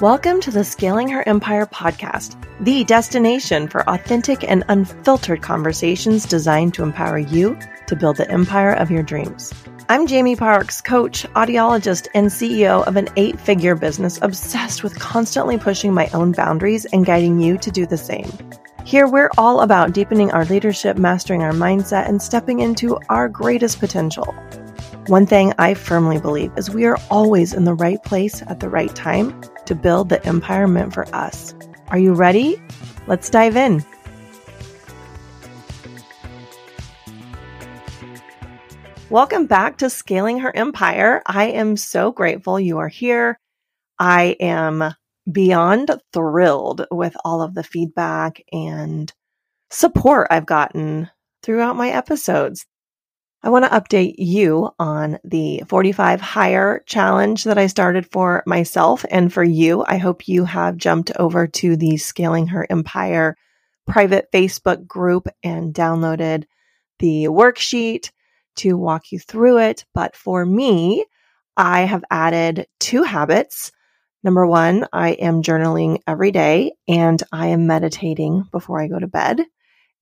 Welcome to the Scaling Her Empire podcast, the destination for authentic and unfiltered conversations designed to empower you to build the empire of your dreams. I'm Jaime Parks, coach, audiologist, and CEO of an eight figure business obsessed with constantly pushing my own boundaries and guiding you to do the same. Here, we're all about deepening our leadership, mastering our mindset, and stepping into our greatest potential. One thing I firmly believe is we are always in the right place at the right time to build the empire meant for us. Are you ready? Let's dive in. Welcome back to Scaling Her Empire. I am so grateful you are here. I am beyond thrilled with all of the feedback and support I've gotten throughout my episodes. I want to update you on the 45 higher challenge that I started for myself and for you. I hope you have jumped over to the Scaling Her Empire private Facebook group and downloaded the worksheet to walk you through it. But for me, I have added two habits Number one, I am journaling every day and I am meditating before I go to bed.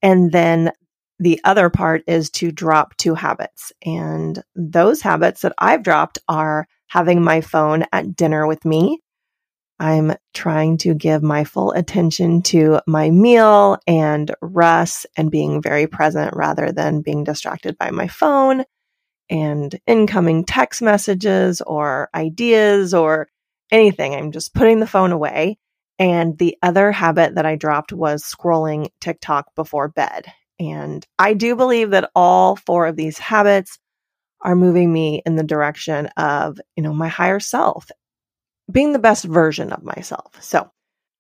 And then the other part is to drop two habits. And those habits that I've dropped are having my phone at dinner with me. I'm trying to give my full attention to my meal and Russ and being very present rather than being distracted by my phone and incoming text messages or ideas or anything. I'm just putting the phone away. And the other habit that I dropped was scrolling TikTok before bed. And I do believe that all four of these habits are moving me in the direction of, you know, my higher self, being the best version of myself. So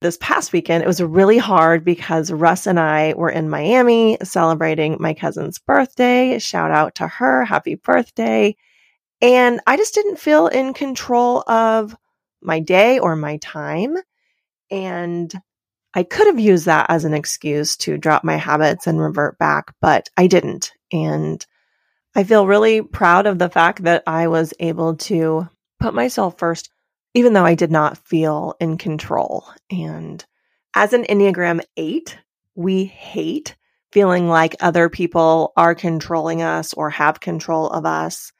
this past weekend, it was really hard because Russ and I were in Miami celebrating my cousin's birthday. Shout out to her. Happy birthday. And I just didn't feel in control of my day or my time. And I could have used that as an excuse to drop my habits and revert back, but I didn't. And I feel really proud of the fact that I was able to put myself first, even though I did not feel in control. And as an Enneagram 8, we hate feeling like other people are controlling us or have control of us.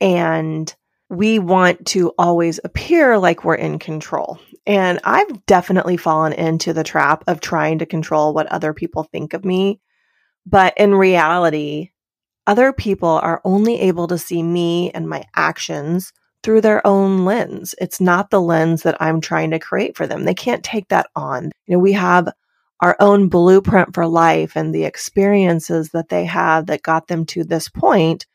And we want to always appear like we're in control. And I've definitely fallen into the trap of trying to control what other people think of me. But in reality, other people are only able to see me and my actions through their own lens. It's not the lens that I'm trying to create for them. They can't take that on. You know, we have our own blueprint for life and the experiences that they have that got them to this point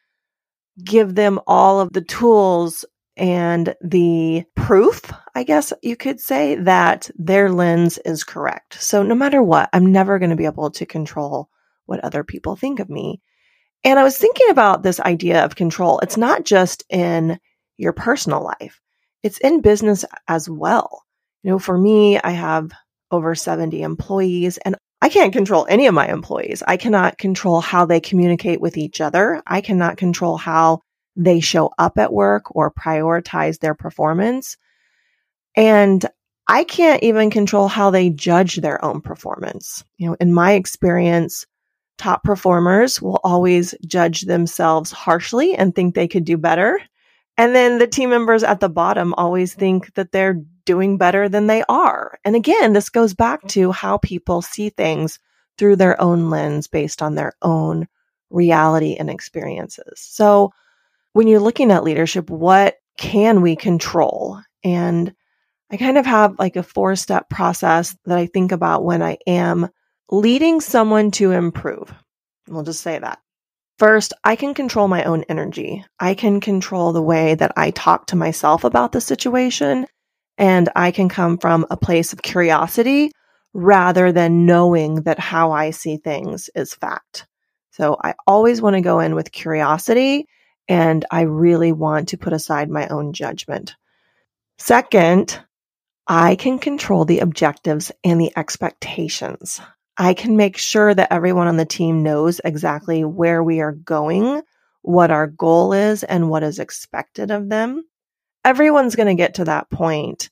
give them all of the tools and the proof, I guess you could say, that their lens is correct. So no matter what, I'm never going to be able to control what other people think of me. And I was thinking about this idea of control. It's not just in your personal life, it's in business as well. You know, for me, I have over 70 employees and I can't control any of my employees. I cannot control how they communicate with each other. I cannot control how they show up at work or prioritize their performance. And I can't even control how they judge their own performance. You know, in my experience, top performers will always judge themselves harshly and think they could do better. And then the team members at the bottom always think that they're doing better than they are. And again, this goes back to how people see things through their own lens based on their own reality and experiences. So when you're looking at leadership, what can we control? And I kind of have like a four step process that I think about when I am leading someone to improve. We'll just say that. First, I can control my own energy. I can control the way that I talk to myself about the situation and I can come from a place of curiosity rather than knowing that how I see things is fact. So I always want to go in with curiosity and I really want to put aside my own judgment. Second, I can control the objectives and the expectations. I can make sure that everyone on the team knows exactly where we are going, what our goal is, and what is expected of them everyone's going to get to that point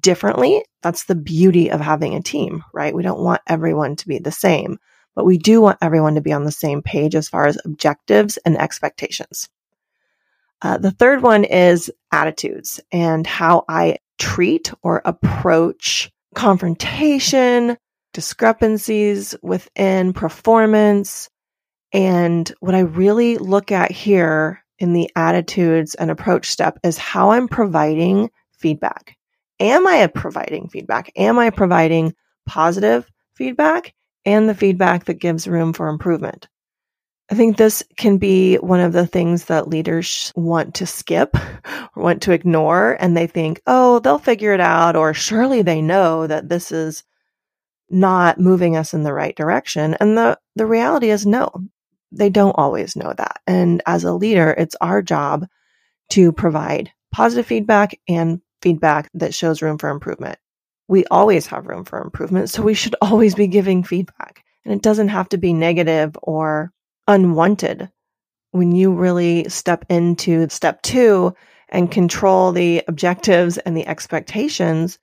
differently. That's the beauty of having a team, right? We don't want everyone to be the same, but we do want everyone to be on the same page as far as objectives and expectations. Uh, the third one is attitudes and how I treat or approach confrontation, discrepancies within performance. And what I really look at here in the attitudes and approach step is how I'm providing feedback. Am I providing feedback? Am I providing positive feedback and the feedback that gives room for improvement? I think this can be one of the things that leaders want to skip or want to ignore. And they think, oh, they'll figure it out, or surely they know that this is not moving us in the right direction. And the, the reality is, no, they don't always know that. And as a leader, it's our job to provide positive feedback and feedback that shows room for improvement. We always have room for improvement. So we should always be giving feedback. And it doesn't have to be negative or unwanted. When you really step into step two and control the objectives and the expectations,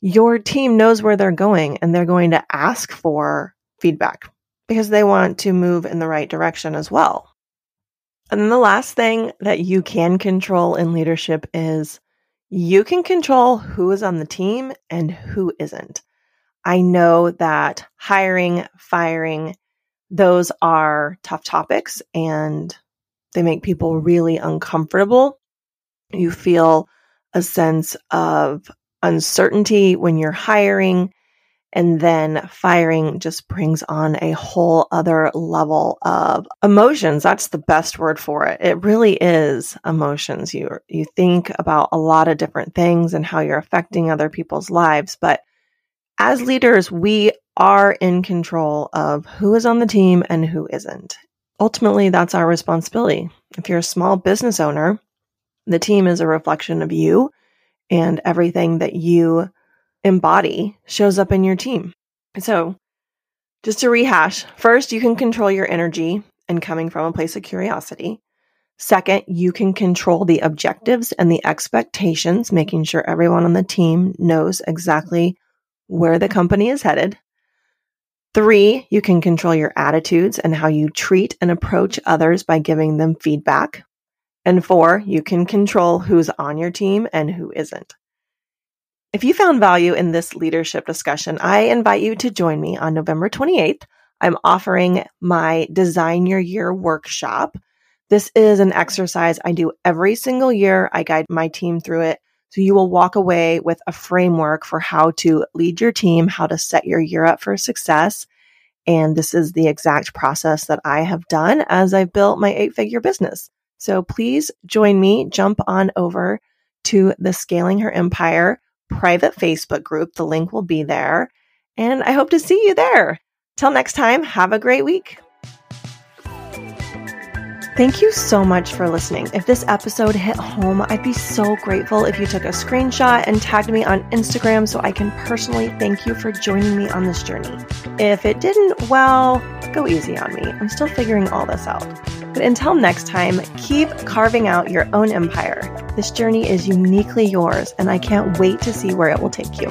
your team knows where they're going and they're going to ask for feedback because they want to move in the right direction as well. And then the last thing that you can control in leadership is you can control who is on the team and who isn't. I know that hiring, firing, those are tough topics and they make people really uncomfortable. You feel a sense of uncertainty when you're hiring. And then firing just brings on a whole other level of emotions. That's the best word for it. It really is emotions. You, you think about a lot of different things and how you're affecting other people's lives. But as leaders, we are in control of who is on the team and who isn't. Ultimately, that's our responsibility. If you're a small business owner, the team is a reflection of you and everything that you embody shows up in your team. So, just to rehash first, you can control your energy and coming from a place of curiosity. Second, you can control the objectives and the expectations, making sure everyone on the team knows exactly where the company is headed. Three, you can control your attitudes and how you treat and approach others by giving them feedback. And four, you can control who's on your team and who isn't. If you found value in this leadership discussion, I invite you to join me on November 28th. I'm offering my Design Your Year workshop. This is an exercise I do every single year. I guide my team through it. So you will walk away with a framework for how to lead your team, how to set your year up for success. And this is the exact process that I have done as I've built my eight figure business. So please join me, jump on over to the Scaling Her Empire private Facebook group. The link will be there. And I hope to see you there. Till next time, have a great week. Thank you so much for listening. If this episode hit home, I'd be so grateful if you took a screenshot and tagged me on Instagram so I can personally thank you for joining me on this journey. If it didn't, well, go easy on me. I'm still figuring all this out. But until next time, keep carving out your own empire. This journey is uniquely yours, and I can't wait to see where it will take you.